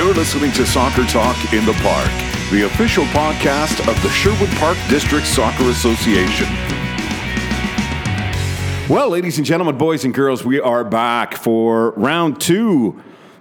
You're listening to Soccer Talk in the Park, the official podcast of the Sherwood Park District Soccer Association. Well, ladies and gentlemen, boys and girls, we are back for round two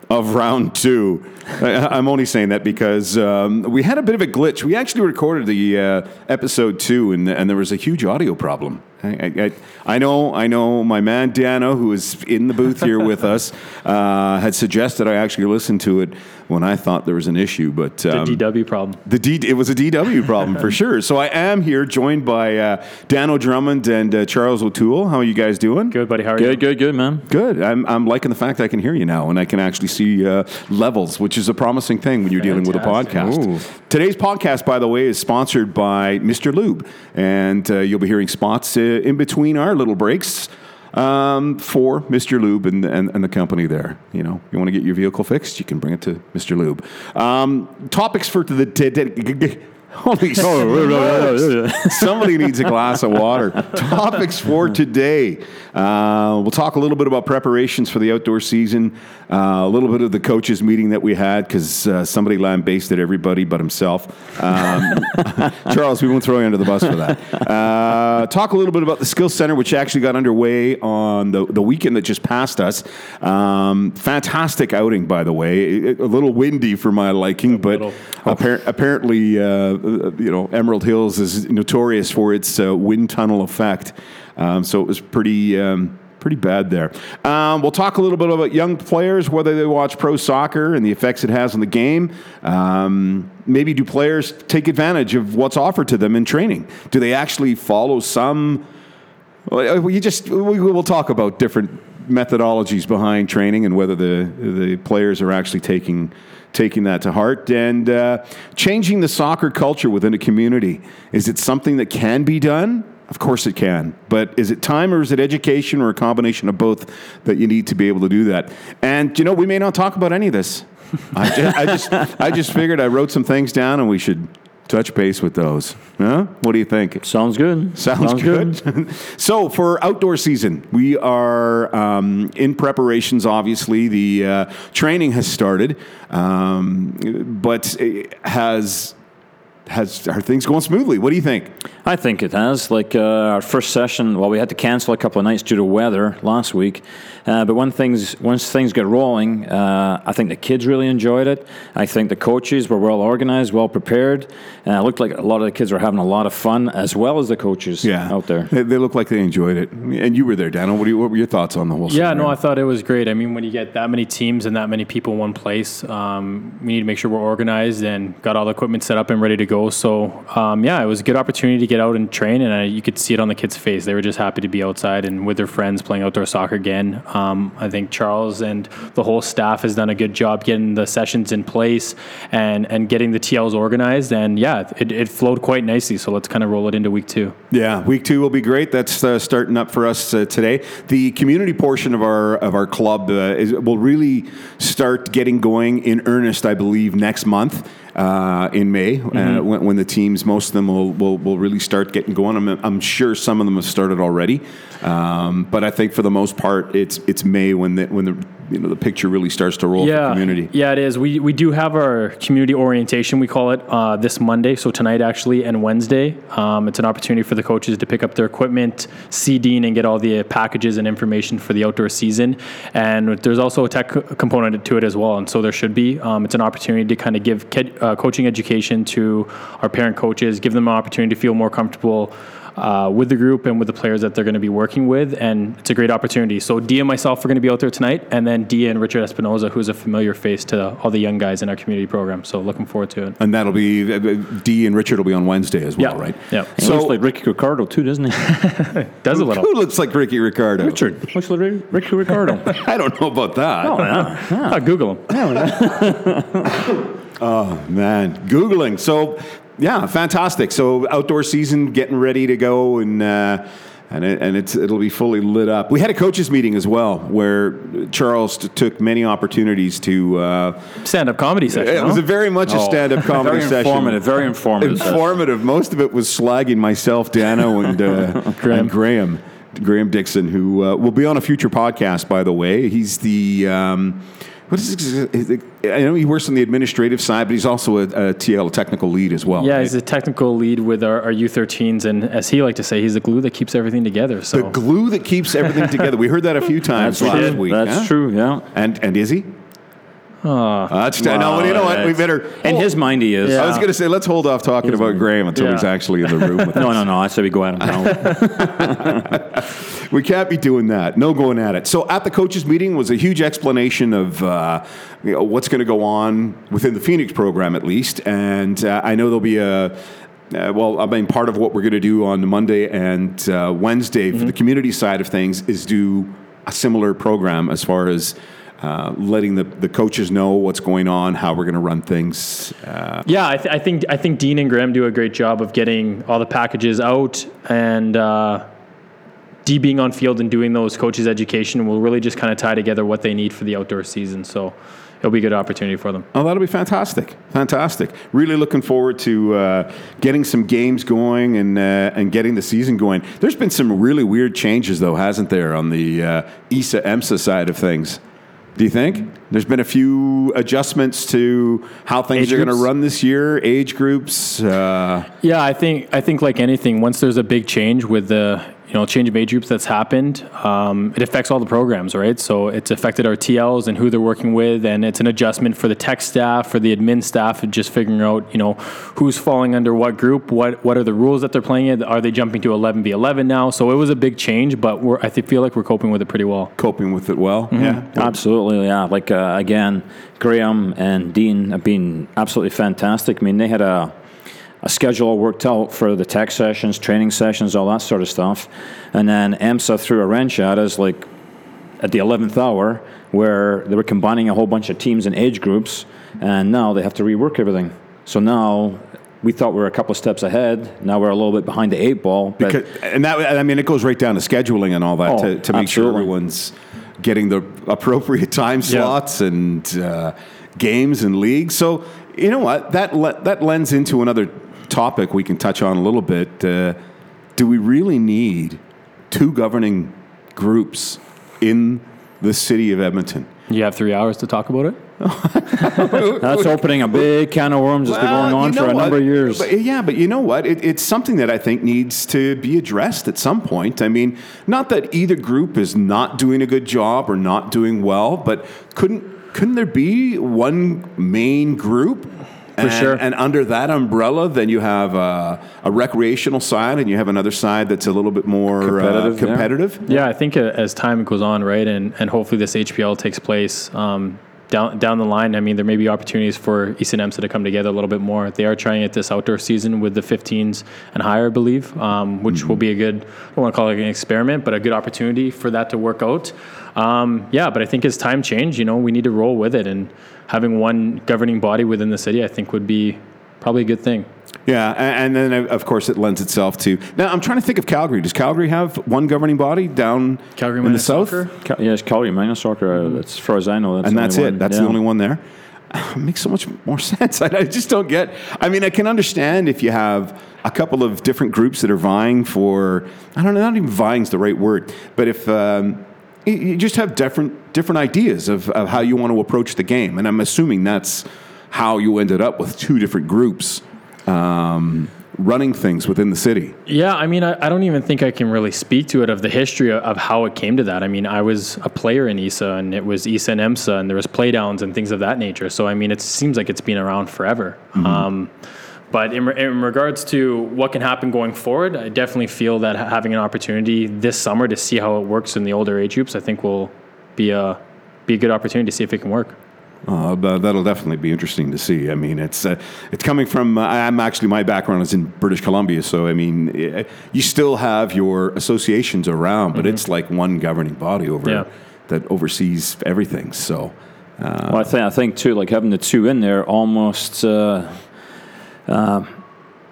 of round two. I- I'm only saying that because um, we had a bit of a glitch. We actually recorded the uh, episode two, and, and there was a huge audio problem. I, I, I- I know, I know. My man Dano, who is in the booth here with us, uh, had suggested I actually listen to it when I thought there was an issue, but um, DW problem. the D, it was a DW problem for sure. So I am here, joined by uh, Dano Drummond and uh, Charles O'Toole. How are you guys doing? Good, buddy. How are you? Good, good, good, man. Good. I'm, I'm liking the fact that I can hear you now and I can actually see uh, levels, which is a promising thing when you're dealing with a Fantastic. podcast. Today's podcast, by the way, is sponsored by Mr. Lube. And uh, you'll be hearing spots uh, in between our little breaks. Um, for Mr. Lube and, and, and the company there. You know, you want to get your vehicle fixed, you can bring it to Mr. Lube. Um, topics for the. Holy. Somebody needs a glass of water. Topics for today. Uh, we'll talk a little bit about preparations for the outdoor season, uh, a little bit of the coaches' meeting that we had because uh, somebody lambasted everybody but himself. Um, Charles, we won't throw you under the bus for that. Uh, talk a little bit about the Skills Center, which actually got underway on the, the weekend that just passed us. Um, fantastic outing, by the way. A little windy for my liking, but appar- apparently, uh, you know, Emerald Hills is notorious for its uh, wind tunnel effect. Um, so it was pretty. Um, Pretty bad there. Um, we'll talk a little bit about young players, whether they watch pro soccer and the effects it has on the game. Um, maybe do players take advantage of what's offered to them in training? Do they actually follow some well, we just we will talk about different methodologies behind training and whether the the players are actually taking taking that to heart and uh, changing the soccer culture within a community. Is it something that can be done? Of course it can, but is it time or is it education or a combination of both that you need to be able to do that? And you know, we may not talk about any of this. I just, I just, I just figured I wrote some things down and we should touch base with those. Huh? What do you think? Sounds good. Sounds, good. so for outdoor season, we are um, in preparations. Obviously, the uh, training has started, um, but it has has are things going smoothly? What do you think? I think it has. Like uh, our first session, well, we had to cancel a couple of nights due to weather last week. Uh, but when things once things get rolling, uh, I think the kids really enjoyed it. I think the coaches were well organized, well prepared. Uh, it looked like a lot of the kids were having a lot of fun, as well as the coaches out there. They, they look like they enjoyed it, and you were there, Daniel. What, you, what were your thoughts on the whole? Yeah, scenario? no, I thought it was great. I mean, when you get that many teams and that many people in one place, um, we need to make sure we're organized and got all the equipment set up and ready to go. So, um, yeah, it was a good opportunity to get out and train, and I, you could see it on the kids' face. They were just happy to be outside and with their friends playing outdoor soccer again. Um, I think Charles and the whole staff has done a good job getting the sessions in place and, and getting the TLs organized. And yeah, it, it flowed quite nicely. So let's kind of roll it into week two. Yeah, week two will be great. That's uh, starting up for us uh, today. The community portion of our of our club uh, is, will really start getting going in earnest, I believe, next month. Uh, in May, uh, when, when the teams, most of them will, will, will really start getting going. I'm, I'm sure some of them have started already, um, but I think for the most part, it's it's May when the when the you know the picture really starts to roll for yeah, community. Yeah, it is. We, we do have our community orientation, we call it, uh, this Monday, so tonight actually, and Wednesday. Um, it's an opportunity for the coaches to pick up their equipment, CDing, and get all the packages and information for the outdoor season. And there's also a tech component to it as well, and so there should be. Um, it's an opportunity to kind of give kid, uh, coaching education to our parent coaches, give them an opportunity to feel more comfortable uh, with the group and with the players that they're going to be working with, and it's a great opportunity. So Dia and myself are going to be out there tonight, and then Dia and Richard Espinoza, who's a familiar face to all the young guys in our community program. So looking forward to it. And that'll be uh, Dee and Richard will be on Wednesday as well, Yeah, right? yeah. He So looks like Ricky Ricardo too, doesn't he? Does a little. who looks like Ricky Ricardo? Richard looks like Ricky Ricardo. I don't know about that. oh yeah, Ah, Google him. Oh, man, Googling. So, yeah, fantastic. So, outdoor season getting ready to go, and uh, and it, and it's it'll be fully lit up. We had a coaches meeting as well, where Charles t- took many opportunities to. Uh, Stand-up comedy session. it was a very much a stand-up comedy very session. informative. Very informative. Informative. Most of it was slagging myself, Dano, and, uh, Graham. and Graham. Graham Dixon, who uh, will be on a future podcast, by the way. He's the um, What is it, is it- I know he works on the administrative side, but he's also a, a TL technical lead as well. Yeah, right? he's a technical lead with our, our U13s, and as he like to say, he's the glue that keeps everything together. So the glue that keeps everything together. We heard that a few times That's last true. week. That's huh? true. Yeah. And and is he? Uh, that's, no, well, you know what? We better. In his mind, he is. I was going to say, let's hold off talking about Graham until Yeah. he's actually in the room with us. No, no, no. I said we go at him now. We can't be doing that. No going at it. So at the coaches meeting was a huge explanation of uh, you know, what's going to go on within the Phoenix program, at least. And uh, I know there'll be a. Uh, well, I mean, part of what we're going to do on Monday and uh, Wednesday for the community side of things is do a similar program as far as uh, letting the, the coaches know what's going on, how we're going to run things. Uh, Yeah, I, th- I think I think Dean and Graham do a great job of getting all the packages out, and uh, D being on field and doing those coaches' education will really just kind of tie together what they need for the outdoor season. So it'll be a good opportunity for them. Oh, that'll be fantastic! Fantastic. Really looking forward to uh, getting some games going and uh, and getting the season going. There's been some really weird changes, though, hasn't there, on the uh, ISA EMSA side of things? Do you think there's been a few adjustments to how things Age are going to run this year? Age groups. Uh, Yeah, I think I think like anything, once there's a big change with the you know change of age groups that's happened, um, it affects all the programs, right? So it's affected our TLs and who they're working with, and it's an adjustment for the tech staff, for the admin staff, and just figuring out you know who's falling under what group, what what are the rules that they're playing in, are they jumping to 11 v 11 now? So it was a big change, but we're I feel like we're coping with it pretty well. coping with it well. Yeah. Absolutely, yeah. Like uh, again, Graham and Dean have been absolutely fantastic. I mean, they had a a schedule all worked out for the tech sessions, training sessions, all that sort of stuff, and then EMSA threw a wrench at us like at the eleventh hour, where they were combining a whole bunch of teams and age groups, and now they have to rework everything. So now. We thought we were a couple of steps ahead. Now we're a little bit behind the eight ball. But Because, and that, I mean, it goes right down to scheduling and all that Oh, to, to make sure everyone's getting the appropriate time slots and uh, games and leagues. So, you know what? That le- that lends into another topic we can touch on a little bit. Uh, do we really need two governing groups in the city of Edmonton? You have three hours to talk about it. that's opening a big can of worms that's been going on you for know a number of years. But, yeah, but you know what? It, it's something that I think needs to be addressed at some point. I mean, not that either group is not doing a good job or not doing well, but couldn't couldn't there be one main group? And, sure. And under that umbrella, then you have a, a recreational side, and you have another side that's a little bit more Competitive, uh, yeah. competitive. Yeah, I think uh, as time goes on, right, and, and hopefully this HPL takes place um, down down the line. I mean, there may be opportunities for East and EMSA to come together a little bit more. They are trying it this outdoor season with the 15s and higher, I believe, um, which will be a good. I don't want to call it an experiment, but a good opportunity for that to work out. Um, yeah, but I think as time change, you know, we need to roll with it, and having one governing body within the city, I think, would be probably a good thing. Yeah, and then uh, of course it lends itself to. Now I'm trying to think of Calgary. Does Calgary have one governing body down Calgary in the south? soccer? Cal- yes, Calgary Minor Soccer. Uh, that's, as far as I know, that's and the that's only it. one. That's Yeah. the only one there. It makes so much more sense. I, I just don't get. I mean, I can understand if you have a couple of different groups that are vying for. I don't know. Not even vying is the right word, but if. Um, you- just have different different ideas of, of how you want to approach the game, and I'm assuming that's how you ended up with two different groups um, running things within the city. Yeah, I mean, I, I don't even think I can really speak to it of the history of, of how it came to that. I mean, I was a player in ISA, and it was ISA and EMSA, and there was playdowns and things of that nature. So, I mean, it seems like it's been around forever. Um, but in, in regards to what can happen going forward, I definitely feel that having an opportunity this summer to see how it works in the older age groups, I think will be a be a good opportunity to see if it can work. Uh, but that'll definitely be interesting to see. I mean, it's uh, it's coming from. Uh, I'm actually my background is in British Columbia, so I mean, eh, you still have your associations around, but it's like one governing body over Yeah. that oversees everything. So, Well, I think I think too, like having the two in there almost uh,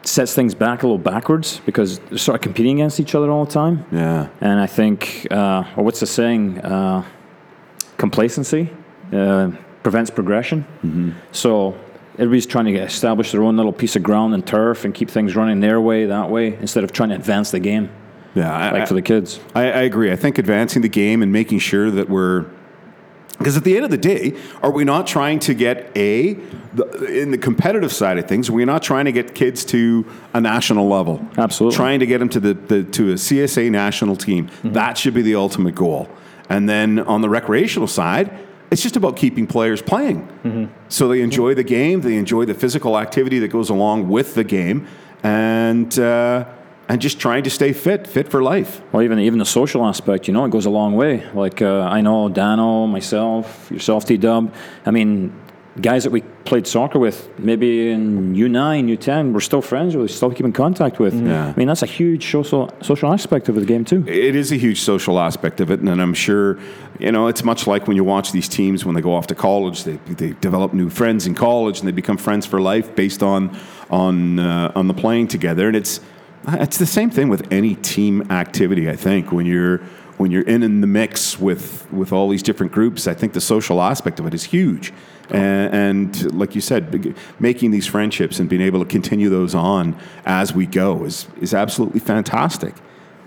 sets things back a little backwards because they're sort of competing against each other all the time. yeah, And I think, uh, or what's the saying? Uh, complacency uh, prevents progression. Mm-hmm. So everybody's trying to get, establish their own little piece of ground and turf and keep things running their way, that way, instead of trying to advance the game, yeah. I, like for the kids. I, I agree. I think advancing the game and making sure that we're Because at the end of the day, are we not trying to get a the, in the competitive side of things? We're not trying to get kids to a national level. Absolutely. trying to get them to the, the to a CSA national team. That should be the ultimate goal. And then on the recreational side, it's just about keeping players playing, so they enjoy the game, they enjoy the physical activity that goes along with the game, and uh, and just trying to stay fit, fit for life. Well, even even the social aspect, you know, it goes a long way. Like uh, I know Dano, myself, yourself, T Dub. I mean, guys that we played soccer with, maybe in U nine, U ten, we're still friends with, still keep in contact with. Yeah. I mean, that's a huge social social aspect of the game too. It is a huge social aspect of it, and I'm sure, you know, it's much like when you watch these teams when they go off to college. They, they develop new friends in college, and they become friends for life based on on uh, on the playing together. And it's it's the same thing with any team activity. I think when you're when you're in in the mix with with all these different groups, I think the social aspect of it is huge. And, and like you said, making these friendships and being able to continue those on as we go is is absolutely fantastic.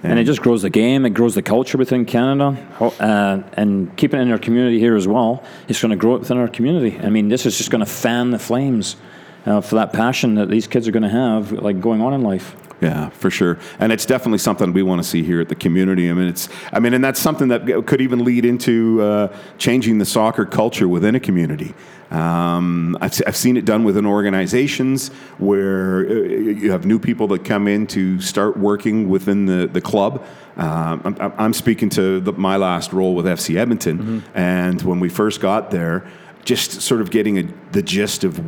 And it just grows the game. It grows the culture within Canada, uh, and keeping it in our community here as well. It's going to grow it within our community. I mean, this is just going to fan the flames uh, for that passion that these kids are going to have, like going on in life. Yeah, for sure, and it's definitely something we want to see here at the community. I mean, it's, I mean, and that's something that could even lead into uh, changing the soccer culture within a community. Um, I've, I've seen it done within organizations where uh, you have new people that come in to start working within the the club. Um, I'm, I'm speaking to the, my last role with FC Edmonton, and when we first got there, just sort of getting a, the gist of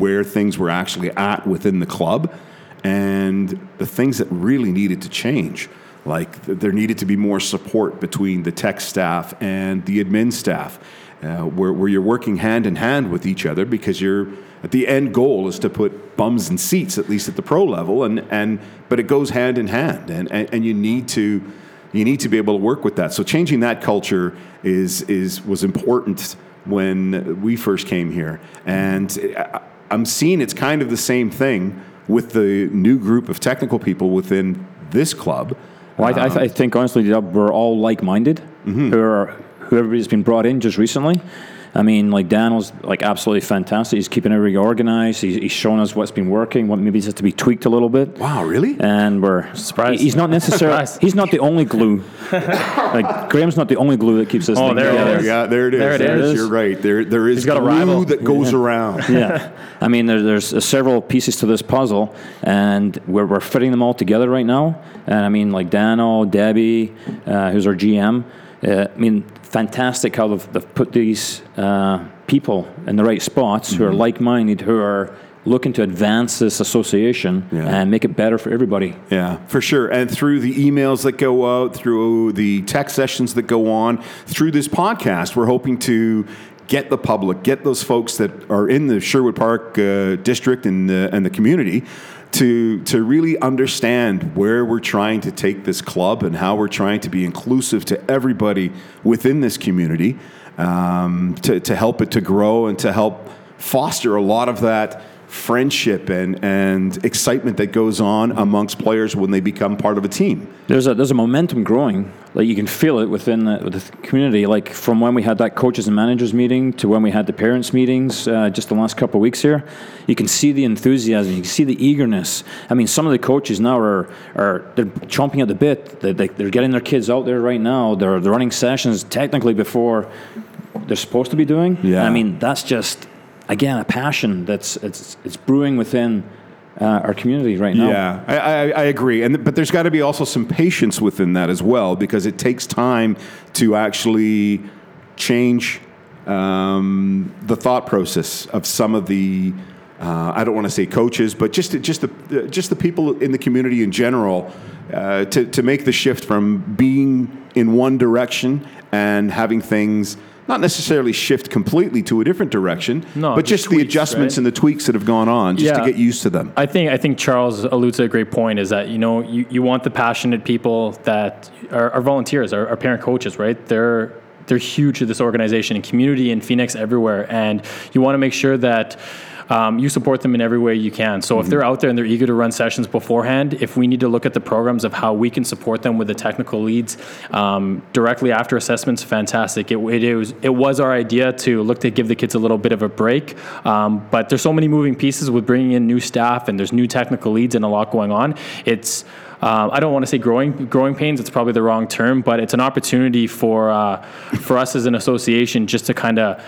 where things were actually at within the club and the things that really needed to change. Like there needed to be more support between the tech staff and the admin staff, uh, where, where you're working hand in hand with each other because you're at the end goal is to put bums in seats at least at the pro level, and, and but it goes hand in hand, and, and, and you need to you need to be able to work with that. So changing that culture is is was important when we first came here, and I'm seeing it's kind of the same thing with the new group of technical people within this club. Well, I, I, th- I think honestly, we're all like-minded. Mm-hmm. Who are who everybody's been brought in just recently. I mean, like Daniel's like absolutely fantastic. He's keeping everything organized. He's, he's showing us what's been working, what maybe has to be tweaked a little bit. Wow, really? And we're Surprised. He's not necessarily. He's not the only glue. like Graham's not the only glue that keeps this Oh, thing there it together. is. Yeah, there it is. There it There is. You're right. There, there is He's got a glue rival. that goes around. yeah. I mean, there, there's uh, several pieces to this puzzle, and we're, we're fitting them all together right now. And I mean, like Daniel, Debbie, uh, who's our GM. Uh, I mean, fantastic how they've, they've put these uh, people in the right spots who are Mm-hmm. like minded, who are looking to advance this association Yeah. and make it better for everybody. Yeah, for sure. And through the emails that go out, through the tech sessions that go on, through this podcast, we're hoping to get the public, get those folks that are in the Sherwood Park uh, district and the, and the community to to really understand where we're trying to take this club and how we're trying to be inclusive to everybody within this community um, to, to help it to grow and to help foster a lot of that friendship and, and excitement that goes on amongst players when they become part of a team. There's a there's a momentum growing. Like you can feel it within the, the community. Like from when we had that coaches and managers meeting to when we had the parents meetings uh, just the last couple of weeks here, you can see the enthusiasm. You can see the eagerness. I mean, some of the coaches now are are they're chomping at the bit. They, they, they're getting their kids out there right now. They're they're running sessions technically before they're supposed to be doing. Yeah. I mean, that's just again a passion that's it's it's brewing within. Uh, our community right now. Yeah, I, I, I agree, and but there's got to be also some patience within that as well because it takes time to actually change um, the thought process of some of the. Uh, I don't want to say coaches, but just just the just the people in the community in general uh, to to make the shift from being in one direction and having things not necessarily shift completely to a different direction, No, but just just the tweaks, adjustments right? and the tweaks that have gone on just to get used to them. I think I think Charles alludes to a great point. Is that you know you, you want the passionate people that are, are volunteers, are, are parent coaches, right? They're they're huge to this organization and community in Phoenix everywhere, and you want to make sure that um, you support them in every way you can. So if they're out there and they're eager to run sessions beforehand, if we need to look at the programs of how we can support them with the technical leads um, directly after assessments, fantastic. It, it, was, it was our idea to look to give the kids a little bit of a break, um, but there's so many moving pieces with bringing in new staff and there's new technical leads and a lot going on. It's uh, I don't want to say growing growing pains. It's probably the wrong term, but it's an opportunity for uh, for us as an association just to kind of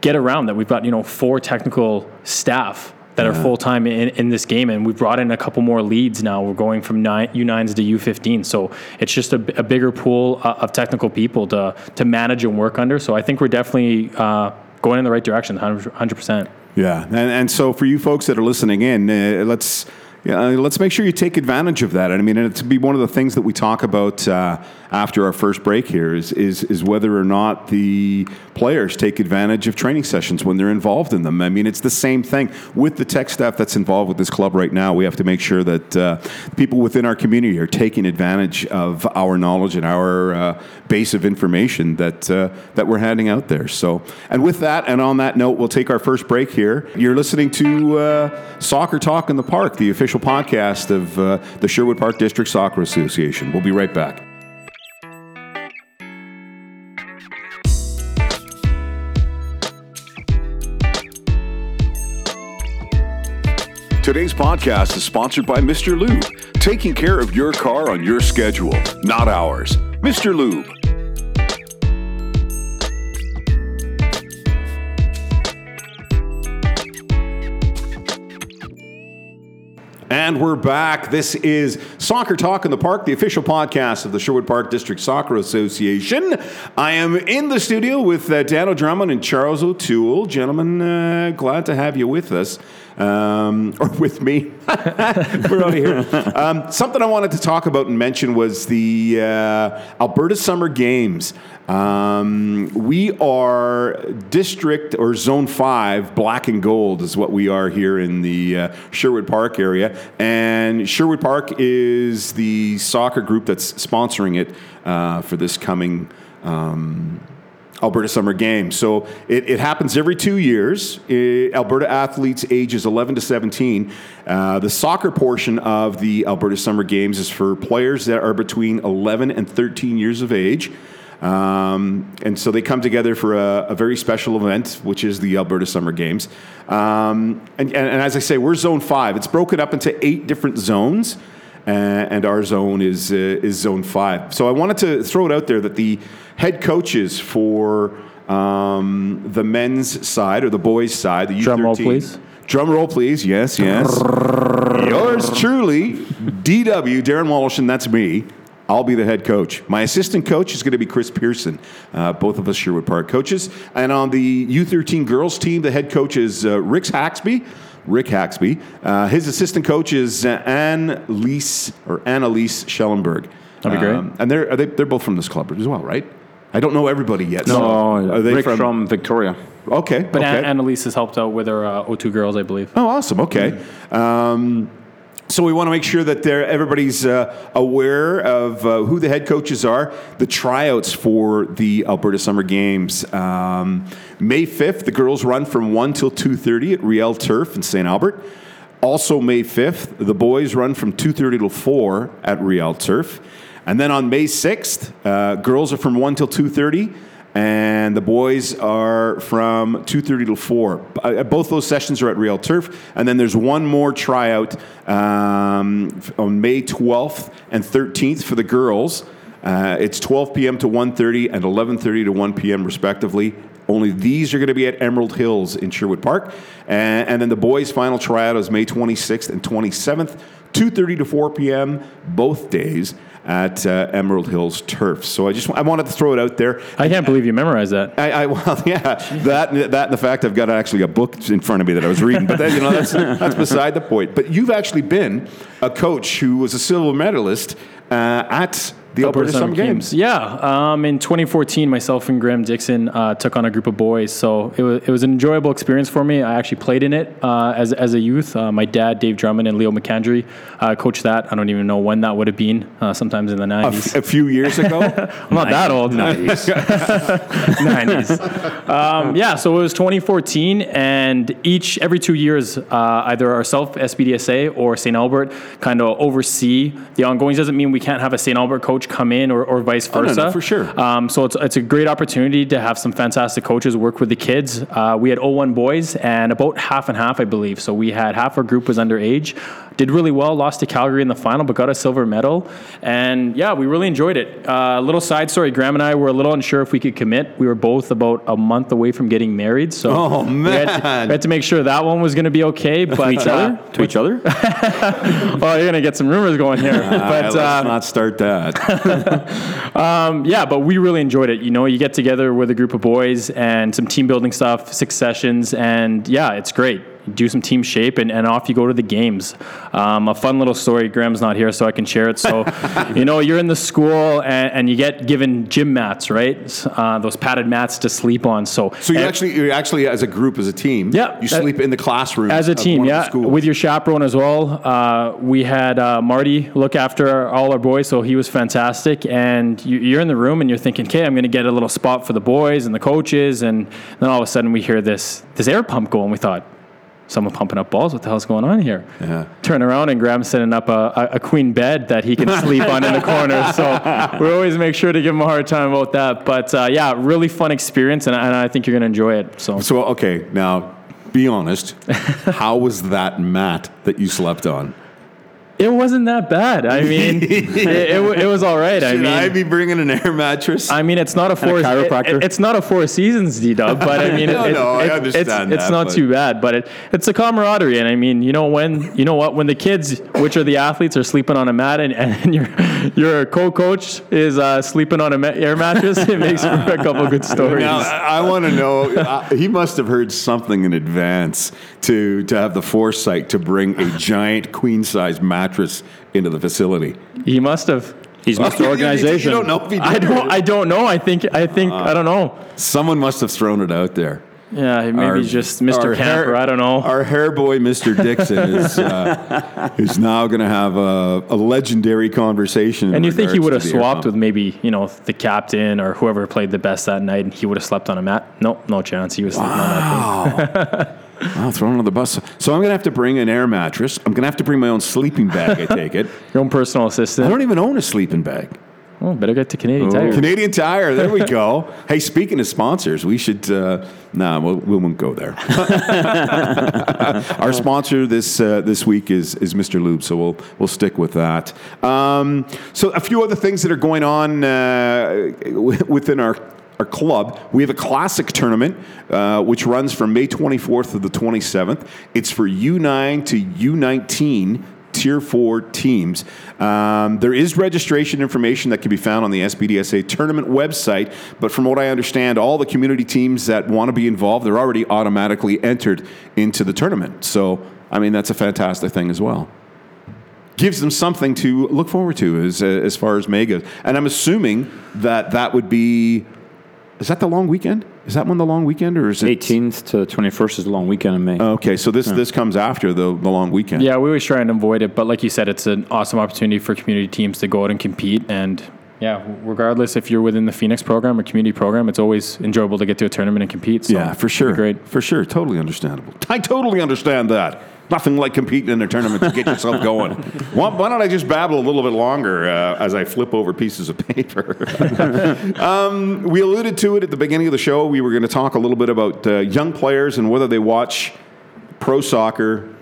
get around that. We've got you know four technical staff that yeah. are full time in, in this game, and we've brought in a couple more leads now. We're going from nine, U9s to U15, so it's just a, a bigger pool uh, of technical people to to manage and work under. So I think we're definitely uh, going in the right direction, hundred percent. Yeah, and, and so for you folks that are listening in, uh, let's yeah, let's make sure you take advantage of that. I mean, and it'd be one of the things that we talk about uh, after our first break here is, is is whether or not the players take advantage of training sessions when they're involved in them. I mean, it's the same thing with the tech staff that's involved with this club right now. We have to make sure that uh, people within our community are taking advantage of our knowledge and our uh, base of information that uh, that we're handing out there. So, and with that, and on that note, we'll take our first break here. You're listening to uh, Soccer Talk in the Park, the official podcast of uh, the Sherwood Park District Soccer Association. We'll be right back. Today's podcast is sponsored by Mr. Lube, taking care of your car on your schedule, not ours. Mr. Lube. And we're back. This is Soccer Talk in the Park, the official podcast of the Sherwood Park District Soccer Association. I am in the studio with uh, Dano Drummond and Charles O'Toole. Gentlemen, uh, glad to have you with us um, or with me. We're out here. Um, something I wanted to talk about and mention was the uh, Alberta Summer Games. Um, we are district or zone five, black and gold is what we are here in the uh, Sherwood Park area. And Sherwood Park is the soccer group that's sponsoring it uh, for this coming. Um, Alberta Summer Games. So it, it happens every two years. It, Alberta athletes ages 11 to 17. Uh, the soccer portion of the Alberta Summer Games is for players that are between 11 and 13 years of age. Um, and so they come together for a, a, very special event, which is the Alberta Summer Games. Um, and, and, and, as I say, we're zone five. It's broken up into eight different zones, and our zone is, uh, is zone five. So I wanted to throw it out there that the head coaches for um, the men's side or the boys' side, the U13. Drum roll, please. Drum roll, please. Yes, yes. Yours truly, DW, Darren Wallish, and that's me. I'll be the head coach. My assistant coach is going to be Chris Pearson. Uh, both of us Sherwood Park coaches. And on the U13 girls team, the head coach is uh, Rick Haxby. Rick Haxby. Uh, his assistant coach is uh, Anne Lise or Annalise Schellenberg. That'd be great. Um, and they're they, they're both from this club as well, right? I don't know everybody yet. No, so are they Rick from, from Victoria. Okay, but okay. Annalise has helped out with her uh, O2 girls, I believe. Oh, awesome. Okay. Mm-hmm. Um, so we want to make sure that everybody's uh, aware of uh, who the head coaches are. The tryouts for the Alberta Summer Games, um, May fifth. The girls run from one till two thirty at Riel Turf in St. Albert. Also May fifth, the boys run from two thirty till four at Riel Turf. And then on May 6th, uh, girls are from 1 till 2.30, and the boys are from 2.30 to 4. Uh, both those sessions are at Riel Turf. And then there's one more tryout um, on May 12th and 13th for the girls. Uh, it's 12 p.m. to 1.30 and 11.30 to 1 p.m. respectively. Only these are going to be at Emerald Hills in Sherwood Park. And, and then the boys' final tryout is May 26th and 27th, 2.30 to 4 p.m. both days at uh, Emerald Hills Turf. So I just I wanted to throw it out there. I can't believe you memorized that. I, I well, yeah, that that and the fact I've got actually a book in front of me that I was reading, but then, you know that's that's beside the point. But you've actually been a coach who was a silver medalist uh, at the Alberta Summer Games. Yeah, um, in 2014, myself and Graham Dixon uh, took on a group of boys, so it was, it was an enjoyable experience for me. I actually played in it uh, as, as a youth. Uh, my dad, Dave Drummond, and Leo McKendry uh, coached that. I don't even know when that would have been, uh, sometimes in the 90s. f- a few years ago. I'm not that old. 90s. Um, yeah, so it was 2014, and each every two years, uh, either ourselves, SPDSA, or St. Albert kind of oversee the ongoings. Doesn't mean we can't have a St. Albert coach come in, or, or vice no, no, versa. for sure. Um, so it's it's a great opportunity to have some fantastic coaches work with the kids. Uh, we had 01 boys, and about half and half, I believe. So we had half our group was underage. Did really well, lost to Calgary in the final, but got a silver medal. And yeah, we really enjoyed it. A uh, little side story Graham and I were a little unsure if we could commit. We were both about a month away from getting married. So Oh, we had, to, we had to make sure that one was going to be okay. But each uh, other? To each other? oh, you're going to get some rumors going here. Uh, but let's uh, not start that. Um, yeah, but we really enjoyed it. You know, you get together with a group of boys and some team building stuff, six sessions, and yeah, it's great. Do some team shape, and, and off you go to the games. Um, a fun little story. Graham's not here, so I can share it. So, you know, you're in the school and, and you get given gym mats, right? Uh, those padded mats to sleep on. So, So you actually, you actually, as a group, as a team, Yeah, you that- sleep in the classroom as a team, one of the yeah, with your chaperone as well. Uh, we had uh, Marty look after all our boys, so he was fantastic. And you, you're in the room and you're thinking, okay, I'm going to get a little spot for the boys and the coaches, and then all of a sudden we hear this this air pump go, and we thought. Someone pumping up balls. What the hell's going on here? Yeah. Turn around and Graham's setting up a, a, a queen bed that he can sleep on in the corner. So we always make sure to give him a hard time about that. But uh, yeah, really fun experience, and, I- and I think you're going to enjoy it. So So okay, now be honest. how was that mat that you slept on? It wasn't that bad. I mean, it, it, it was all right. I Should mean, I be bringing an air mattress? I mean, it's not a four. chiropractor? it- it's not a four seasons, D Dub. But I mean, No, it, no, I understand It's, it's not but- too bad, but it, it's a camaraderie. And I mean, you know, when you know what, when the kids, which are the athletes, are sleeping on a mat, and, and your your co-coach is uh, sleeping on a ma- air mattress, it makes for a couple good stories. Now, I, want to know. uh, he must have heard something in advance to to have the foresight to bring a giant queen size mattress into the facility. he must have. He's Mr. Organization. You don't know if he did. I don't. I don't know. I think. I think. I don't know. Someone must have thrown it out there. Yeah, maybe Our- just our Mr. hair- Camper. I don't know. Our hair boy, Mr. Dixon, is uh, is now going to have a, a legendary conversation. And you think he would have to the air swapped with maybe, you know, the captain or whoever played the best that night and he would have slept on a mat? Nope, no chance. He was sleeping on that thing. Wow, thrown under the bus. So I'm going to have to bring an air mattress. I'm going to have to bring my own sleeping bag. I take it. Your own personal assistant. I don't even own a sleeping bag. Oh, better get to Canadian Tire. Canadian Tire. There we go. hey, speaking of sponsors, we should. Uh, nah, we'll, we won't go there. Our sponsor this uh, this week is is Mr. Lube, so we'll we'll stick with that. Um, so a few other things that are going on uh, within our. Our club, we have a classic tournament uh, which runs from May 24th to the 27th. It's for U9 to U19 Tier 4 teams. Um, there is registration information that can be found on the SPDSA tournament website, but from what I understand, all the community teams that want to be involved, they're already automatically entered into the tournament. So, I mean, that's a fantastic thing as well. Gives them something to look forward to as, as far as May goes. And I'm assuming that that would be, is that the long weekend? Is that one the long weekend or is it? 18th to 21st is the long weekend in May. Okay, so this, this comes after the, the long weekend. Yeah, we always try and avoid it, but like you said, it's an awesome opportunity for community teams to go out and compete. And yeah, regardless if you're within the Phoenix program or community program, it's always enjoyable to get to a tournament and compete. So Yeah, for sure. Great. For sure. Totally understandable. I totally understand that. Nothing like competing in a tournament to get yourself going. Why, why don't I just babble a little bit longer uh, as I flip over pieces of paper? um, we alluded to it at the beginning of the show. We were going to talk a little bit about uh, young players and whether they watch pro soccer,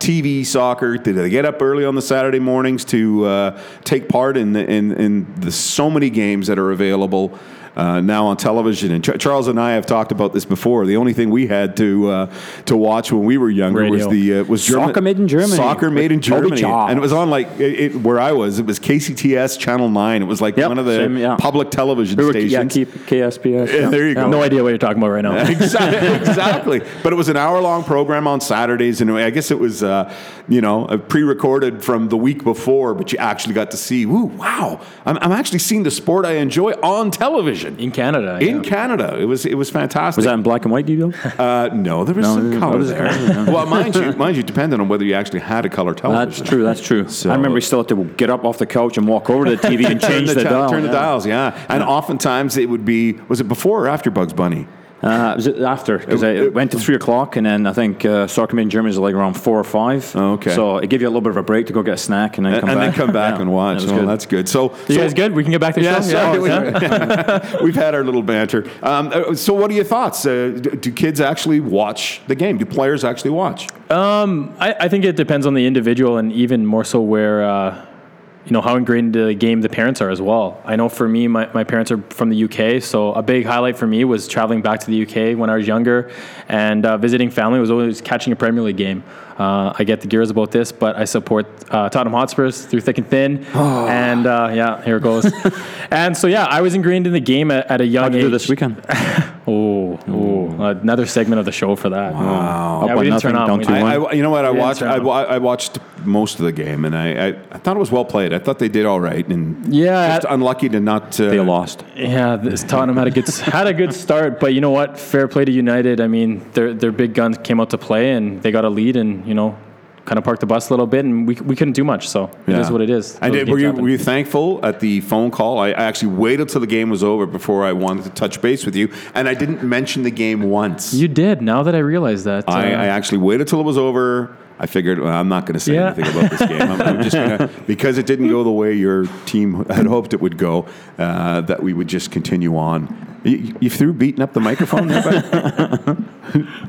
TV soccer. Did they get up early on the Saturday mornings to uh, take part in the, in, in the so many games that are available? Uh, now on television. And Ch- Charles and I have talked about this before. The only thing we had to uh, to watch when we were younger was the uh, was German, Soccer made in Germany. Soccer made in Germany, and it was on like it, it, where I was. It was KCTS Channel Nine. It was like Yep, one of the same, yeah. public television We were- stations. yeah, keep KSPS. Yeah, there you go. No idea what you're talking about right now. exactly, exactly. But it was an hour-long program on Saturdays, and I guess it was, uh, you know, uh, pre-recorded from the week before. But you actually got to see, ooh, wow! I'm, I'm actually seeing the sport I enjoy on television In Canada. in yeah. Canada. It was it was fantastic. Was that in black and white, Guido? Uh, no, there was No, some there- color there. well, mind you, mind you, depending on whether you actually had a color television. That's true. That's true. So- I remember we still had to get up off the couch and walk over to the TV and change the, ta- dial. turn the yeah. dials, yeah. And oftentimes it would be was it before or after Bugs Bunny? Uh, was it after? Because It- I it- went to three o'clock, and then I think uh, soccer made in Germany is like around four or five. Oh, okay. So it gave you a little bit of a break to go get a snack and then And, come and back. then come back Yeah. and watch. That was Well, good. that's good. So, You so- guys good? We can get back to the Yeah, show? sorry, Yeah? we, we've had our little banter. Um, uh, so, what are your thoughts? Uh, do, do kids actually watch the game? Do players actually watch? I, I think it depends on the individual and even more so where, uh, you know, how ingrained the game the parents are as well. I know for me, my, my parents are from the UK, so a big highlight for me was traveling back to the UK when I was younger and uh, visiting family was always catching a Premier League game. Uh, I get the gears about this, but I support uh, Tottenham Hotspurs through thick and thin. And uh, yeah, here it goes. and so, yeah, I was ingrained in the game at, at a young How'd you age. do this weekend? Oh, oh, another segment of the show for that. Wow. Yeah, we didn't turn nothing, on. down We two didn't- I, I, you know what? I watched. I, I watched most of the game, and I, I, I thought it was well played. I thought they did all right, and Yeah, just unlucky to not. Uh, They lost. Yeah, this Tottenham had a good had a good start, but you know what? Fair play to United. I mean, their their big guns came out to play, and they got a lead, and you know, kind of parked the bus a little bit, and we, we couldn't do much. So it is what it is. And Those did, were, you, were you thankful at the phone call? I, I actually waited till the game was over before I wanted to touch base with you, and I didn't mention the game once. You did. Now that I realize that, I, uh, I actually waited till it was over. I figured well, I'm not going to say Yeah. anything about this game. I'm, I'm just to because it didn't go the way your team had hoped it would go. Uh, that we would just continue on. You, you threw beating up the microphone there, bud?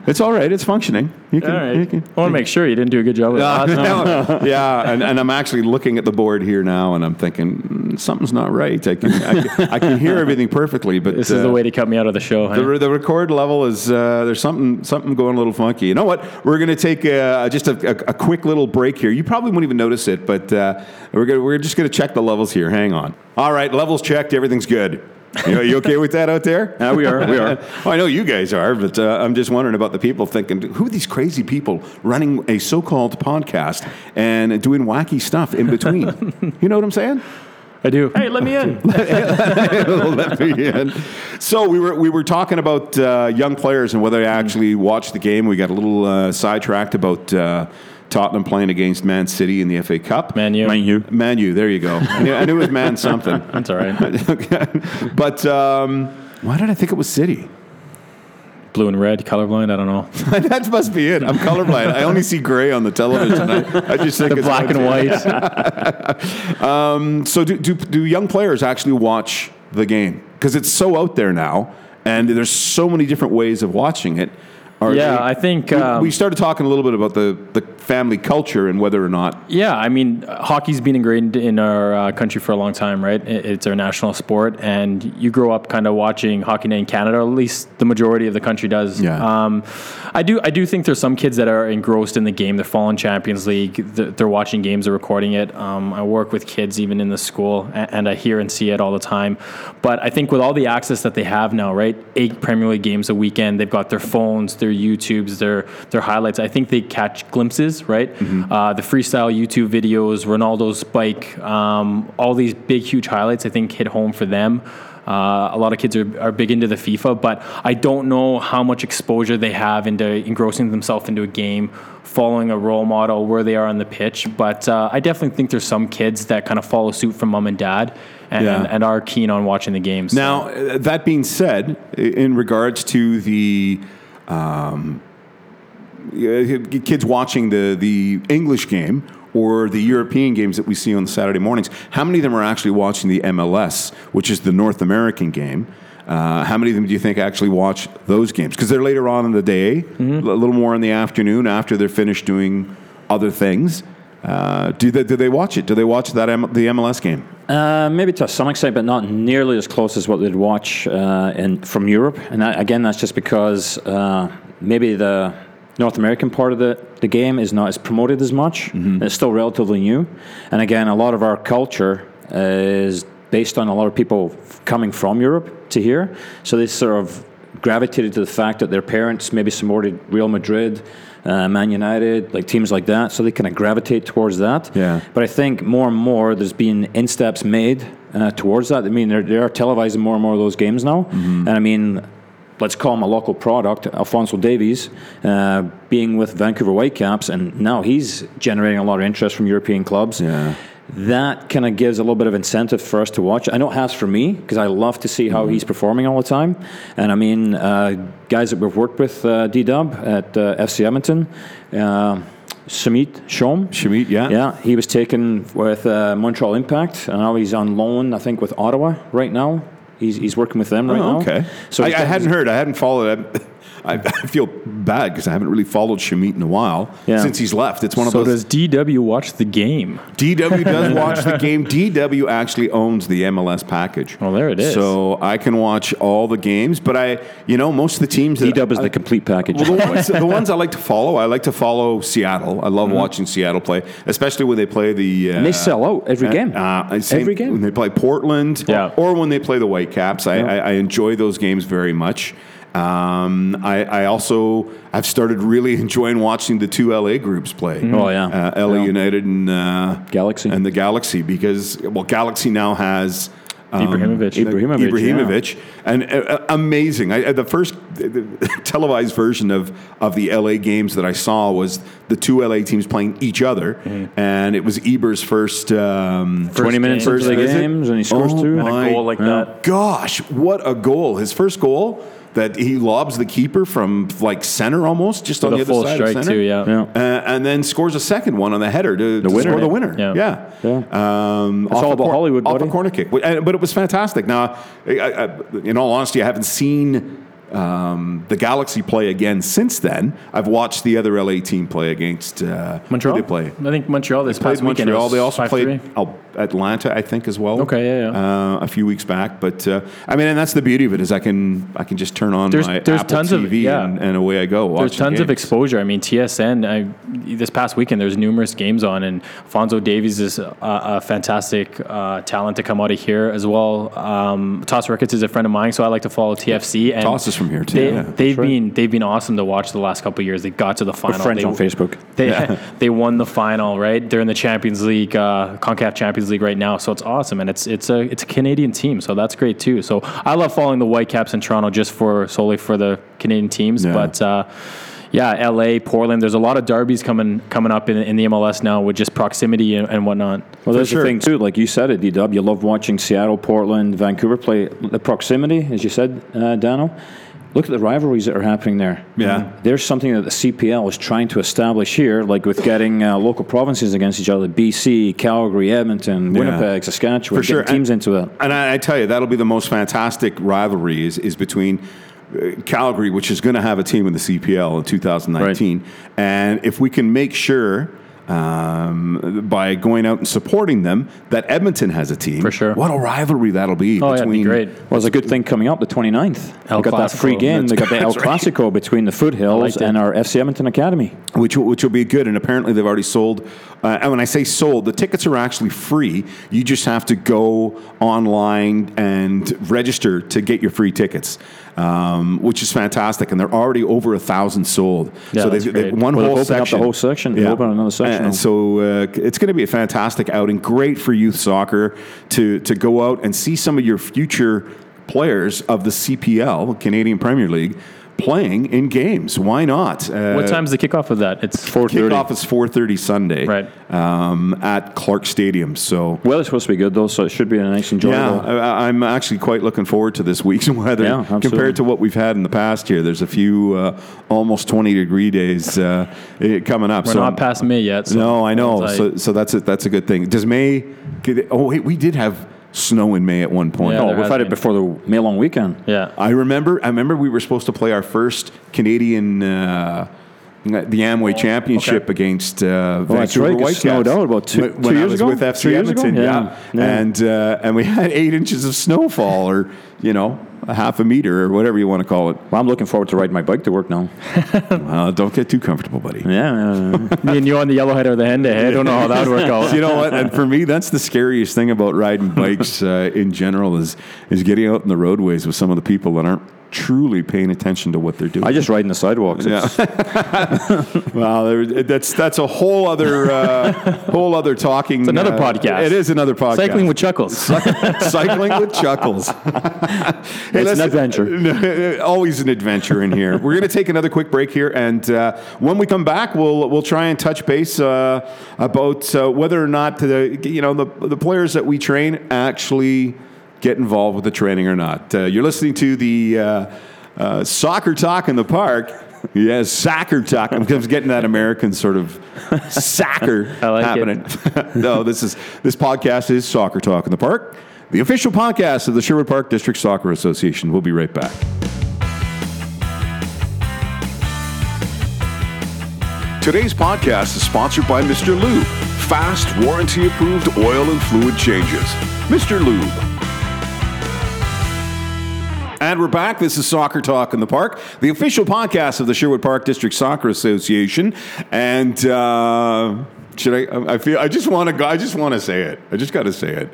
It's all right. It's functioning. You can. all right. you can- I want to make sure you didn't do a good job with that. No, yeah, and, and I'm actually looking at the board here now, and I'm thinking "Mm, something's not right. I can I, can- I can hear everything perfectly, but This is the uh, way to cut me out of the show. huh? the, the record level is uh, there's something something going a little funky. You know what? We're going to take a, just a, a, a quick little break here. You probably won't even notice it, but uh, we're gonna, we're just going to check the levels here. Hang on. All right, levels checked. Everything's good. You, know, you okay with that out there? Yeah, we are. We are. Well, I know you guys are, but uh, I'm just wondering about the people thinking, who are these crazy people running a so-called podcast and doing wacky stuff in between? you know what I'm saying? I do. Hey, let me in. Let me in. So we were we were talking about uh, young players and whether they actually watched the game. We got a little uh, sidetracked about uh, Tottenham playing against Man City in the FA Cup. Man, you. Mind you. Man U, there you go. I knew, I knew it was Man something. That's all right. but um, why did I think it was City? Blue and red, colorblind. I don't know. that must be it. I'm colorblind. I only see gray on the television. I, I just think The it's black and white. white. Um, so do, do do young players actually watch the game? Because it's so out there now, and there's so many different ways of watching it. Are Yeah, they- I think, we, um, we started talking a little bit about the, the family culture and whether or not. Yeah, I mean, hockey's been ingrained in our uh, country for a long time, right? It's our national sport, and you grow up kind of watching Hockey Night in Canada. At least the majority of the country does. Yeah. Um, I do. I do think there's some kids that are engrossed in the game. They're following Champions League. They're, they're watching games. They're recording it. Um, I work with kids even in the school, and, and I hear and see it all the time. But I think with all the access that they have now, right? Eight Premier League games a weekend. They've got their phones, their YouTubes, their their highlights. I think they catch glimpses, right? Uh, the freestyle YouTube videos, Ronaldo's bike, um, all these big, huge highlights. I think hit home for them. Uh, a lot of kids are, are big into the FIFA, but I don't know how much exposure they have into engrossing themselves into a game, following a role model where they are on the pitch. But uh, I definitely think there's some kids that kind of follow suit from mom and dad and, Yeah. and are keen on watching the games. Now, that being said, in regards to the um, kids watching the, the English game or the European games that we see on the Saturday mornings, how many of them are actually watching the MLS, which is the North American game? Uh, how many of them do you think actually watch those games? Because they're later on in the day, a little more in the afternoon after they're finished doing other things. Uh, do they do they watch it? Do they watch that M- the MLS game? Uh, maybe to some extent, but not nearly as close as what they'd watch uh, in from Europe. And that, again, that's just because uh, maybe the North American part of the, the game is not as promoted as much. It's still relatively new. And again, a lot of our culture is based on a lot of people f- coming from Europe to here. So they sort of gravitated to the fact that their parents maybe supported Real Madrid, uh, Man United, like teams like that. So they kind of gravitate towards that. Yeah. But I think more and more there's been insteps made uh, towards that. I mean, they're, they are televising more and more of those games now. And I mean, let's call him a local product, Alfonso Davies, uh, being with Vancouver Whitecaps, and now he's generating a lot of interest from European clubs. Yeah. That kind of gives a little bit of incentive for us to watch. I know it has for me because I love to see how he's performing all the time. And I mean, uh, guys that we've worked with, uh, D Dub at uh, FC Edmonton, uh, Samit Shome. Shamit, yeah. Yeah, he was taken with uh, Montreal Impact, and now he's on loan, I think, with Ottawa right now. He's, he's working with them right Oh, now. okay. So I, I hadn't heard. I hadn't followed. I, I, I feel bad because I haven't really followed Shamit in a while Yeah. since he's left. It's one of So those. So does DW watch the game? DW does watch the game. DW actually owns the MLS package. Well, there it is. So I can watch all the games, but I, you know, most of the teams. that D-Dub is I- the complete package. Well, the ones, the ones I like to follow, I like to follow Seattle. I love watching Seattle play, especially when they play the. Uh, and they sell out every game. Uh, same- every game. when they play Portland, Yeah. or when they play the Whitecaps. I, I, I enjoy those games very much. Um, I, I also I've started really enjoying watching the two LA groups play. Oh, yeah. uh, LA Yeah. United and uh, Galaxy. and the Galaxy because well, Galaxy now has. Um, Ibrahimovic. Ibrahimovic, Ibrahimovic, and uh, uh, amazing. I, uh, the first the, the televised version of, of the LA games that I saw was the two LA teams playing each other, Mm-hmm. and it was Ibra's first um, 20 minutes first into the visit. games, and he scores Oh two. And a goal like that. Gosh, what a goal! His first goal that he lobs the keeper from like center almost, just on the other full side strike of center. too, yeah. Yeah. Uh, and then scores a second one on the header to, to winner. score the winner. Yeah. Yeah, Yeah. Um, It's off all a about cor- Hollywood, off a corner kick, But- it was fantastic. Now, I, I, in all honesty, I haven't seen um, the Galaxy play again since then. I've watched the other LA team play against uh, Montreal. They play. I think Montreal this Played past weekend. Montreal. was They also 5-3. played Al- Atlanta, I think, as well. Okay, yeah, yeah. Uh, a few weeks back, but uh, I mean, and that's the beauty of it is I can I can just turn on There's- my there's Apple tons of- TV yeah. and, and away I go. There's tons of exposure. I mean, TSN. I, this past weekend, there's numerous games on, and Fonzo Davies is a, a fantastic uh, talent to come out of here as well. Um, Toss Ricketts is a friend of mine, so I like to follow TFC. And Toss is from here, too, They, yeah. they've been they've been awesome to watch the last couple of years. They got to the final. We're friends They- on Facebook. They they won the final, right? They're in the Champions League, uh, Concacaf Champions League right now, so it's awesome, and it's it's a it's a Canadian team, so that's great too. So I love following the Whitecaps in Toronto just for solely for the Canadian teams, Yeah. but. Uh, yeah, L.A., Portland. There's a lot of derbies coming coming up in, in the MLS now with just proximity and, and whatnot. Well, that's sure. the thing too. Like you said it, D Dub. You love watching Seattle, Portland, Vancouver play. The proximity, as you said, uh, Dano. Look at the rivalries that are happening there. Yeah. There's something that the CPL is trying to establish here, like with getting uh, local provinces against each other: BC, Calgary, Edmonton, Winnipeg, Saskatchewan. For sure. teams And- into it. And I, I tell you, that'll be the most fantastic rivalry is, is between uh, Calgary, which is going to have a team in the CPL in 2019. And if we can make sure um, by going out and supporting them that Edmonton has a team, For sure. What a rivalry that'll be Oh, yeah, it'd between be great. Well, there's a good thing coming up the 29th. El they got that free game. They got the El That's right. Clasico between the Foothills liked and our FC Edmonton Academy. which will, which will be good. And apparently, they've already sold. Uh, and when I say sold, the tickets are actually free. You just have to go online and register to get your free tickets, um, which is fantastic. And they're already over a thousand sold. Yeah, so they've, they've one Well, whole up the whole section. They've opened another section. And so uh, it's going to be a fantastic outing. Great for youth soccer to to go out and see some of your future players of the CPL, Canadian Premier League. Playing in games, why not? Uh, What time's the kickoff of that? It's four Kickoff is 4:30 Sunday, Right. Um, at Clark Stadium. So. Weather's supposed to be good though, so it should be a nice, enjoyable. Yeah, I, I'm actually quite looking forward to this week's weather Yeah, compared to what we've had in the past here. There's a few uh, almost 20 degree days uh, coming up. we're so not past May yet. So no, I know. So, so that's a, that's a good thing. Does May? Oh wait, we did have snow in May at one point. Yeah, Oh, we've has had it before the May long weekend. yeah. I remember. I remember we were supposed to play our first Canadian uh, the Amway Championship against uh, Oh, that's Vancouver right, 'cause Whitecaps. snowed out about two- when, two when I years was ago? with FC Three years? Edmonton. Yeah. Yeah. and uh, and we had eight inches of snowfall, or you know, a half a meter, or whatever you want to call it. Well, I'm looking forward to riding my bike to work now. Uh, don't get too comfortable, buddy. Yeah. Me and you on the Yellowhead or the Henday. I don't know how that would work out. you know what? And for me, that's the scariest thing about riding bikes uh, in general is is getting out in the roadways with some of the people that aren't truly paying attention to what they're doing. I just ride in the sidewalks. Yeah. Well, that's that's a whole other uh, whole other talking. It's another podcast. It is another podcast. Cycling with chuckles. cycling with chuckles. Hey, It's an adventure. Always an adventure in here. We're going to take another quick break here, and uh, when we come back, we'll we'll try and touch base uh, about uh, whether or not the you know the the players that we train actually get involved with the training or not. Uh, you're listening to the uh, uh, soccer talk in the park. Yes, soccer talk. I'm just getting that American sort of soccer I like it. happening. no, this is this podcast is Soccer Talk in the Park, the official podcast of the Sherwood Park District Soccer Association. We'll be right back. Today's podcast is sponsored by Mr. Lube. Fast, warranty approved oil and fluid changes. Mr. Lube. And we're back. This is Soccer Talk in the Park, the official podcast of the Sherwood Park District Soccer Association. And uh, should I? I feel I just want to go. I just want to say it. I just got to say it.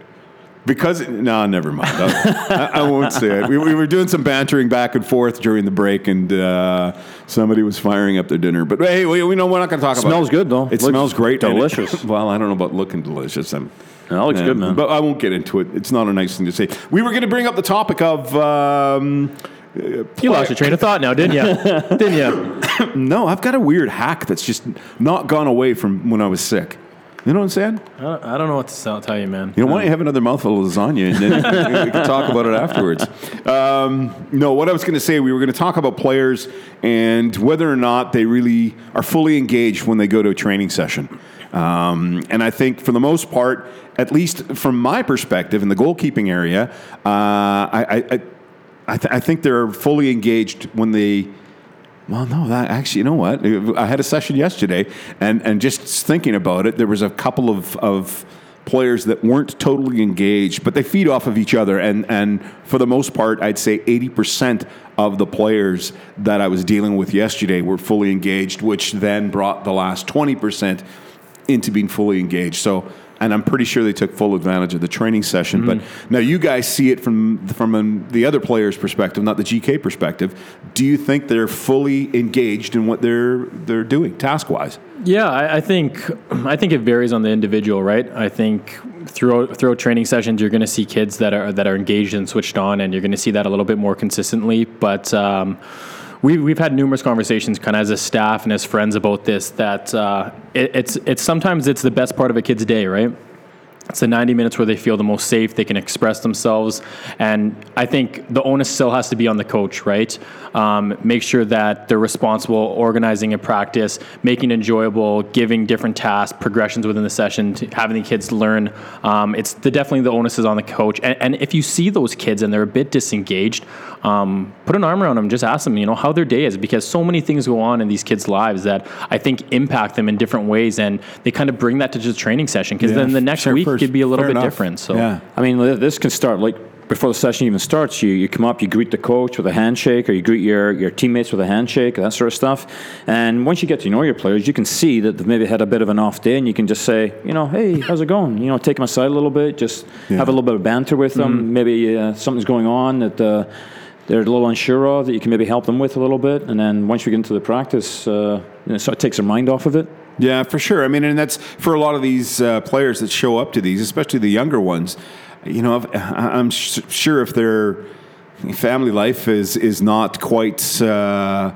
Because no, never mind. I, I won't say it. We, we were doing some bantering back and forth during the break, and uh, somebody was firing up their dinner. But hey, we, we know we're not going to talk about it. Smells good, though. It Looks smells great, and it- delicious. well, I don't know about looking delicious. I'm, That looks good, man. But I won't get into it. It's not a nice thing to say. We were going to bring up the topic of. Um, You lost your train of thought now, didn't you? didn't you? no, I've got a weird hack that's just not gone away from when I was sick. You know what I'm saying? I don't, I don't know what to tell- tell you, man. You know, why don't you have another mouthful of lasagna and then we can talk about it afterwards? Um, no, what I was going to say, we were going to talk about players and whether or not they really are fully engaged when they go to a training session. Um, and I think for the most part, at least from my perspective in the goalkeeping area, uh, I, I, I, th- I think they're fully engaged when they well, no, that actually, you know what? I had a session yesterday, and, and just thinking about it, there was a couple of, of players that weren't totally engaged, but they feed off of each other. And, and for the most part, I'd say 80% of the players that I was dealing with yesterday were fully engaged, which then brought the last 20% into being fully engaged. So, and I'm pretty sure they took full advantage of the training session. But now you guys see it from from um, the other player's perspective, not the GK perspective. Do you think they're fully engaged in what they're they're doing task wise? Yeah, I, I think I think it varies on the individual, right? I think throughout throughout training sessions, you're going to see kids that are that are engaged and switched on, and you're going to see that a little bit more consistently. But um, we we've had numerous conversations, kind of as a staff and as friends, about this. That uh, it, it's it's sometimes it's the best part of a kid's day, right? It's the 90 minutes where they feel the most safe, they can express themselves. And I think the onus still has to be on the coach, right? Um, make sure that they're responsible, organizing a practice, making it enjoyable, giving different tasks, progressions within the session, to having the kids learn. Um, it's the, definitely the onus is on the coach. And, and if you see those kids and they're a bit disengaged, um, put an arm around them, just ask them, you know, how their day is, because so many things go on in these kids' lives that I think impact them in different ways. And they kind of bring that to just training session, because then the next Fair- week fair- could be a little fair bit enough. different. So yeah. I mean, this can start like before the session even starts. You you come up, you greet the coach with a handshake, or you greet your, your teammates with a handshake, that sort of stuff. And once you get to know your players, you can see that they've maybe had a bit of an off day, and you can just say, you know, hey, how's it going? You know, take them aside a little bit, just have a little bit of banter with them. Maybe uh, something's going on that. Uh, they're a little unsure of that you can maybe help them with a little bit, and then once we get into the practice, uh, you know, so it takes their mind off of it. Yeah, for sure. I mean, and that's for a lot of these uh, players that show up to these, especially the younger ones. You know, if, I- I'm sh- sure if their family life is is not quite. Uh,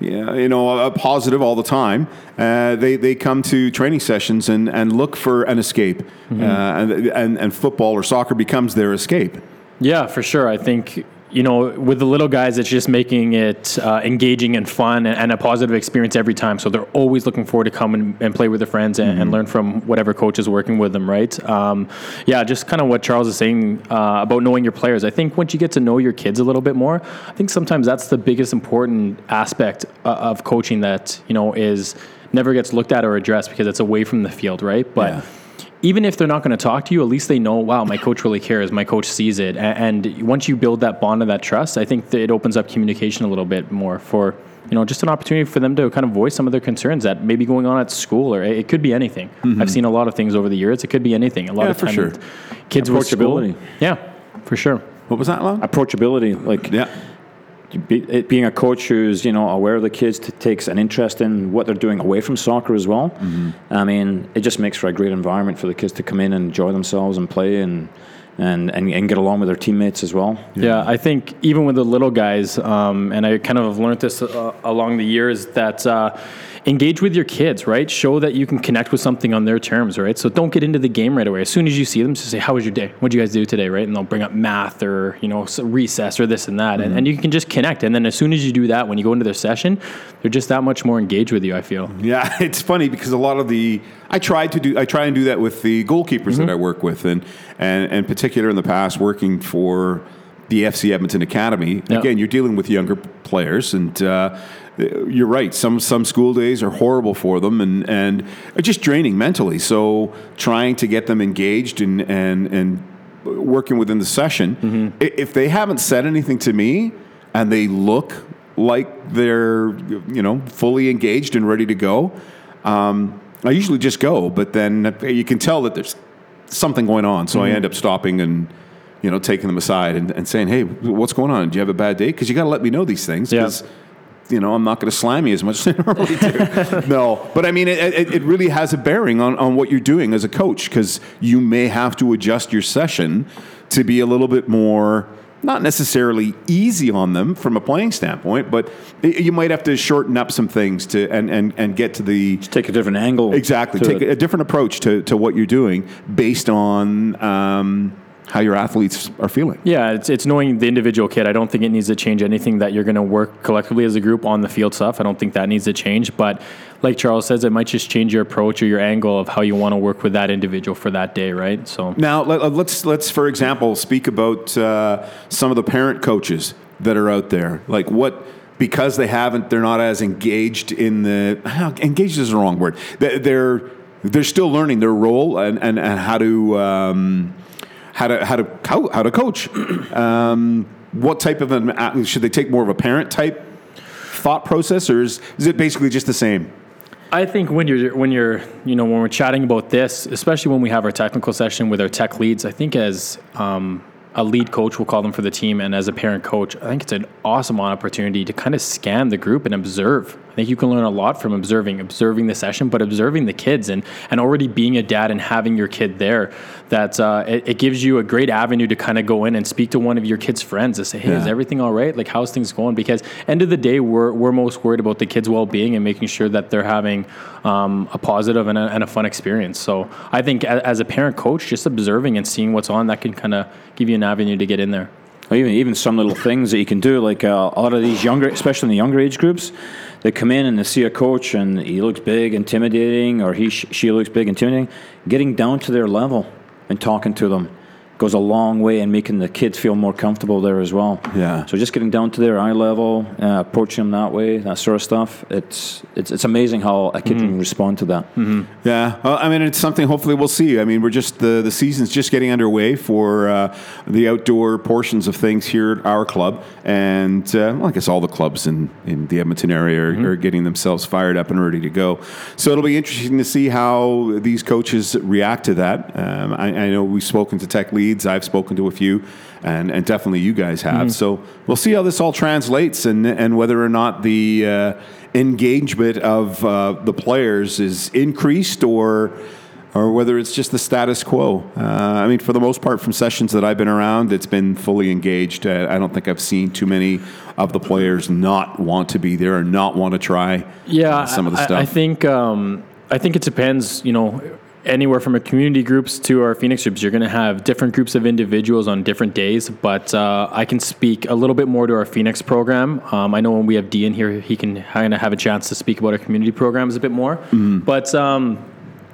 yeah, you know, a positive all the time. Uh, they they come to training sessions and, and look for an escape, uh, and, and and football or soccer becomes their escape. Yeah, for sure. I think you know, with the little guys, it's just making it uh, engaging and fun and, and, a positive experience every time. So they're always looking forward to come and, and play with their friends and, mm-hmm. and, learn from whatever coach is working with them, right? Um, yeah, just kind of what Charles is saying uh, about knowing your players. I think once you get to know your kids a little bit more, I think sometimes that's the biggest important aspect uh, of coaching that, you know, is never gets looked at or addressed because it's away from the field, right? But yeah even if they're not going to talk to you, at least they know, wow, my coach really cares. My coach sees it. And, once you build that bond and that trust, I think that it opens up communication a little bit more for, you know, just an opportunity for them to kind of voice some of their concerns that may be going on at school or it could be anything. Mm-hmm. I've seen a lot of things over the years. It could be anything. A lot yeah, of for sure. kids with school. Yeah, for sure. What was that, Lon? Approachability. Like, yeah being a coach who's you know aware of the kids takes an interest in what they're doing away from soccer as well. Mm-hmm. I mean, it just makes for a great environment for the kids to come in and enjoy themselves and play and. And, and, and get along with their teammates as well. Yeah, yeah I think even with the little guys, um, and I kind of have learned this uh, along the years that uh, engage with your kids, right? Show that you can connect with something on their terms, right? So don't get into the game right away. As soon as you see them, just say, "How was your day? What did you guys do today?" Right? And they'll bring up math or you know recess or this and that, mm-hmm. and, and you can just connect. And then as soon as you do that, when you go into their session, they're just that much more engaged with you. I feel. Yeah, it's funny because a lot of the I try to do I try and do that with the goalkeepers mm-hmm. that I work with, and and in particular in the past working for the FC Edmonton Academy. Yep. Again, you're dealing with younger players, and uh, you're right. Some some school days are horrible for them, and and just draining mentally. So trying to get them engaged and and and working within the session. Mm-hmm. If they haven't said anything to me, and they look like they're you know fully engaged and ready to go. Um, I usually just go, but then you can tell that there's something going on. So mm-hmm. I end up stopping and you know, taking them aside and, and saying, "Hey, what's going on? Do you have a bad day? Because you got to let me know these things. Because yeah. You know, I'm not going to slam you as much as I normally do. no, but I mean, it, it, it, really has a bearing on, on what you're doing as a coach because you may have to adjust your session to be a little bit more. Not necessarily easy on them from a playing standpoint, but you might have to shorten up some things to and, and, and get to the Just take a different angle. Exactly, take it. a different approach to, to what you're doing based on um, how your athletes are feeling. Yeah, it's, it's knowing the individual kid. I don't think it needs to change anything that you're going to work collectively as a group on the field stuff. I don't think that needs to change. But like Charles says, it might just change your approach or your angle of how you want to work with that individual for that day, right? So now let, us let's for example speak about uh, some of the parent coaches that are out there. Like what because they haven't, they're not as engaged in the engaged is the wrong word. They're they're still learning their role and and, and how to. Um, how to how to how to coach. Um, what type of an should they take more of a parent type thought process, or is, is it basically just the same? I think when you're when you're you know when we're chatting about this, especially when we have our technical session with our tech leads, I think as um, a lead coach, we'll call them for the team, and as a parent coach, I think it's an awesome opportunity to kind of scan the group and observe think you can learn a lot from observing, observing the session, but observing the kids and, and already being a dad and having your kid there. That uh, it, it, gives you a great avenue to kind of go in and speak to one of your kids' friends and say, hey, yeah. is everything all right? Like, how's things going? Because end of the day, we're, we're most worried about the kids' well-being and making sure that they're having um, a positive and a, and a fun experience. So I think as, as a parent coach, just observing and seeing what's on, that can kind of give you an avenue to get in there. Even even some little things that you can do, like uh, a lot of these younger, especially in the younger age groups, they come in and they see a coach and he looks big, intimidating, or he she looks big, intimidating. Getting down to their level and talking to them goes a long way in making the kids feel more comfortable there as well. Yeah. So just getting down to their eye level, uh, approaching them that way, that sort of stuff. It's it's, it's amazing how a kid mm-hmm. can respond to that. Mm-hmm. Yeah. Well, I mean, it's something. Hopefully, we'll see. I mean, we're just the the season's just getting underway for uh, the outdoor portions of things here at our club, and uh, well, I guess all the clubs in in the Edmonton area are, mm-hmm. are getting themselves fired up and ready to go. So it'll be interesting to see how these coaches react to that. Um, I, I know we've spoken to tech leads leads. I've spoken to a few, and, and definitely you guys have. Mm-hmm. So we'll see how this all translates and, and whether or not the uh, engagement of uh, the players is increased or or whether it's just the status quo. Uh, I mean, for the most part, from sessions that I've been around, it's been fully engaged. Uh, I don't think I've seen too many of the players not want to be there or not want to try yeah, some of the stuff. I, I think um, I think it depends. You know, anywhere from our community groups to our Phoenix groups, you're going to have different groups of individuals on different days. But uh, I can speak a little bit more to our Phoenix program. Um, I know when we have Dean here, he can kind of have a chance to speak about our community programs a bit more. But um,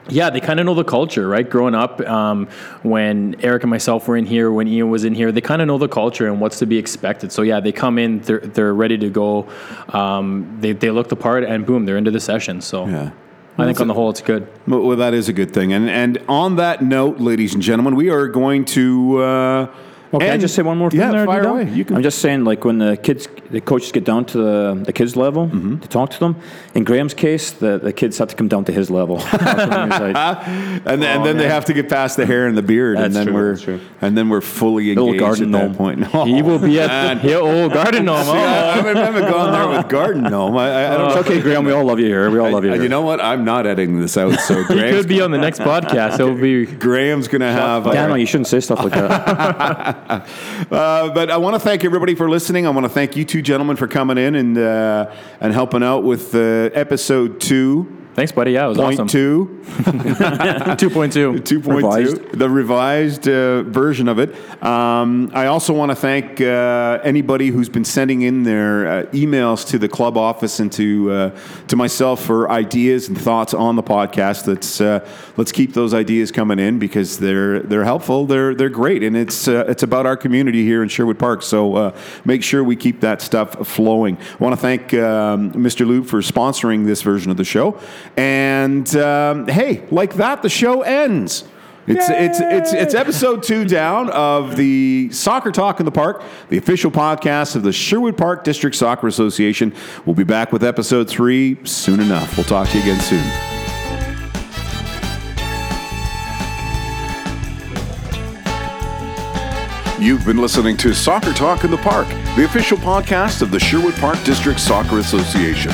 yeah, they kind of know the culture, right? Growing up, um, when Eric and myself were in here, when Ian was in here, they kind of know the culture and what's to be expected. So yeah, they come in, they're they're ready to go. Um, they they look the part, and boom, they're into the session. So Yeah. I think on the whole, it's good. Well, that is a good thing. And and on that note, ladies and gentlemen, we are going to. Uh, Well, can I just say one more thing Yeah, there? fire away. You can. I'm just saying, like when the kids, the coaches get down to the, the kids level Mm-hmm. to talk to them. In Graham's case, the, the kids have to come down to his level. and then, and then they have to get past the hair and the beard, and then true, we're that's true. and then we're fully Little engaged garden at that gnome. point. He will be at the old garden gnome. See, Oh. I, I haven't, gone there with garden gnome. I, I, I don't know. it's okay, Graham. We all love you here. We all love you. Uh, Here. you know what? I'm not editing this out, so He could be on the next podcast. It'll be Graham's going to have. Daniel, you shouldn't say stuff like that. Uh, but I want to thank everybody for listening. I want to thank you two gentlemen for coming in and uh, and helping out with uh, episode two thanks, buddy. Yeah, it was point awesome. two. Two point two. 2.2, Revised. the revised uh, version of it. Um, I also want to thank uh, anybody who's been sending in their uh, emails to the club office and to uh, to myself for ideas and thoughts on the podcast. Let's uh, let's keep those ideas coming in because they're they're helpful. They're they're great, and it's uh, it's about our community here in Sherwood Park. So uh, make sure we keep that stuff flowing. I want to thank um, Mr. Lube for sponsoring this version of the show. And um, hey, like that, the show ends. It's, it's, it's, it's episode two down of the Soccer Talk in the Park, the official podcast of the Sherwood Park District Soccer Association. We'll be back with episode three soon enough. We'll talk to you again soon. You've been listening to Soccer Talk in the Park, the official podcast of the Sherwood Park District Soccer Association.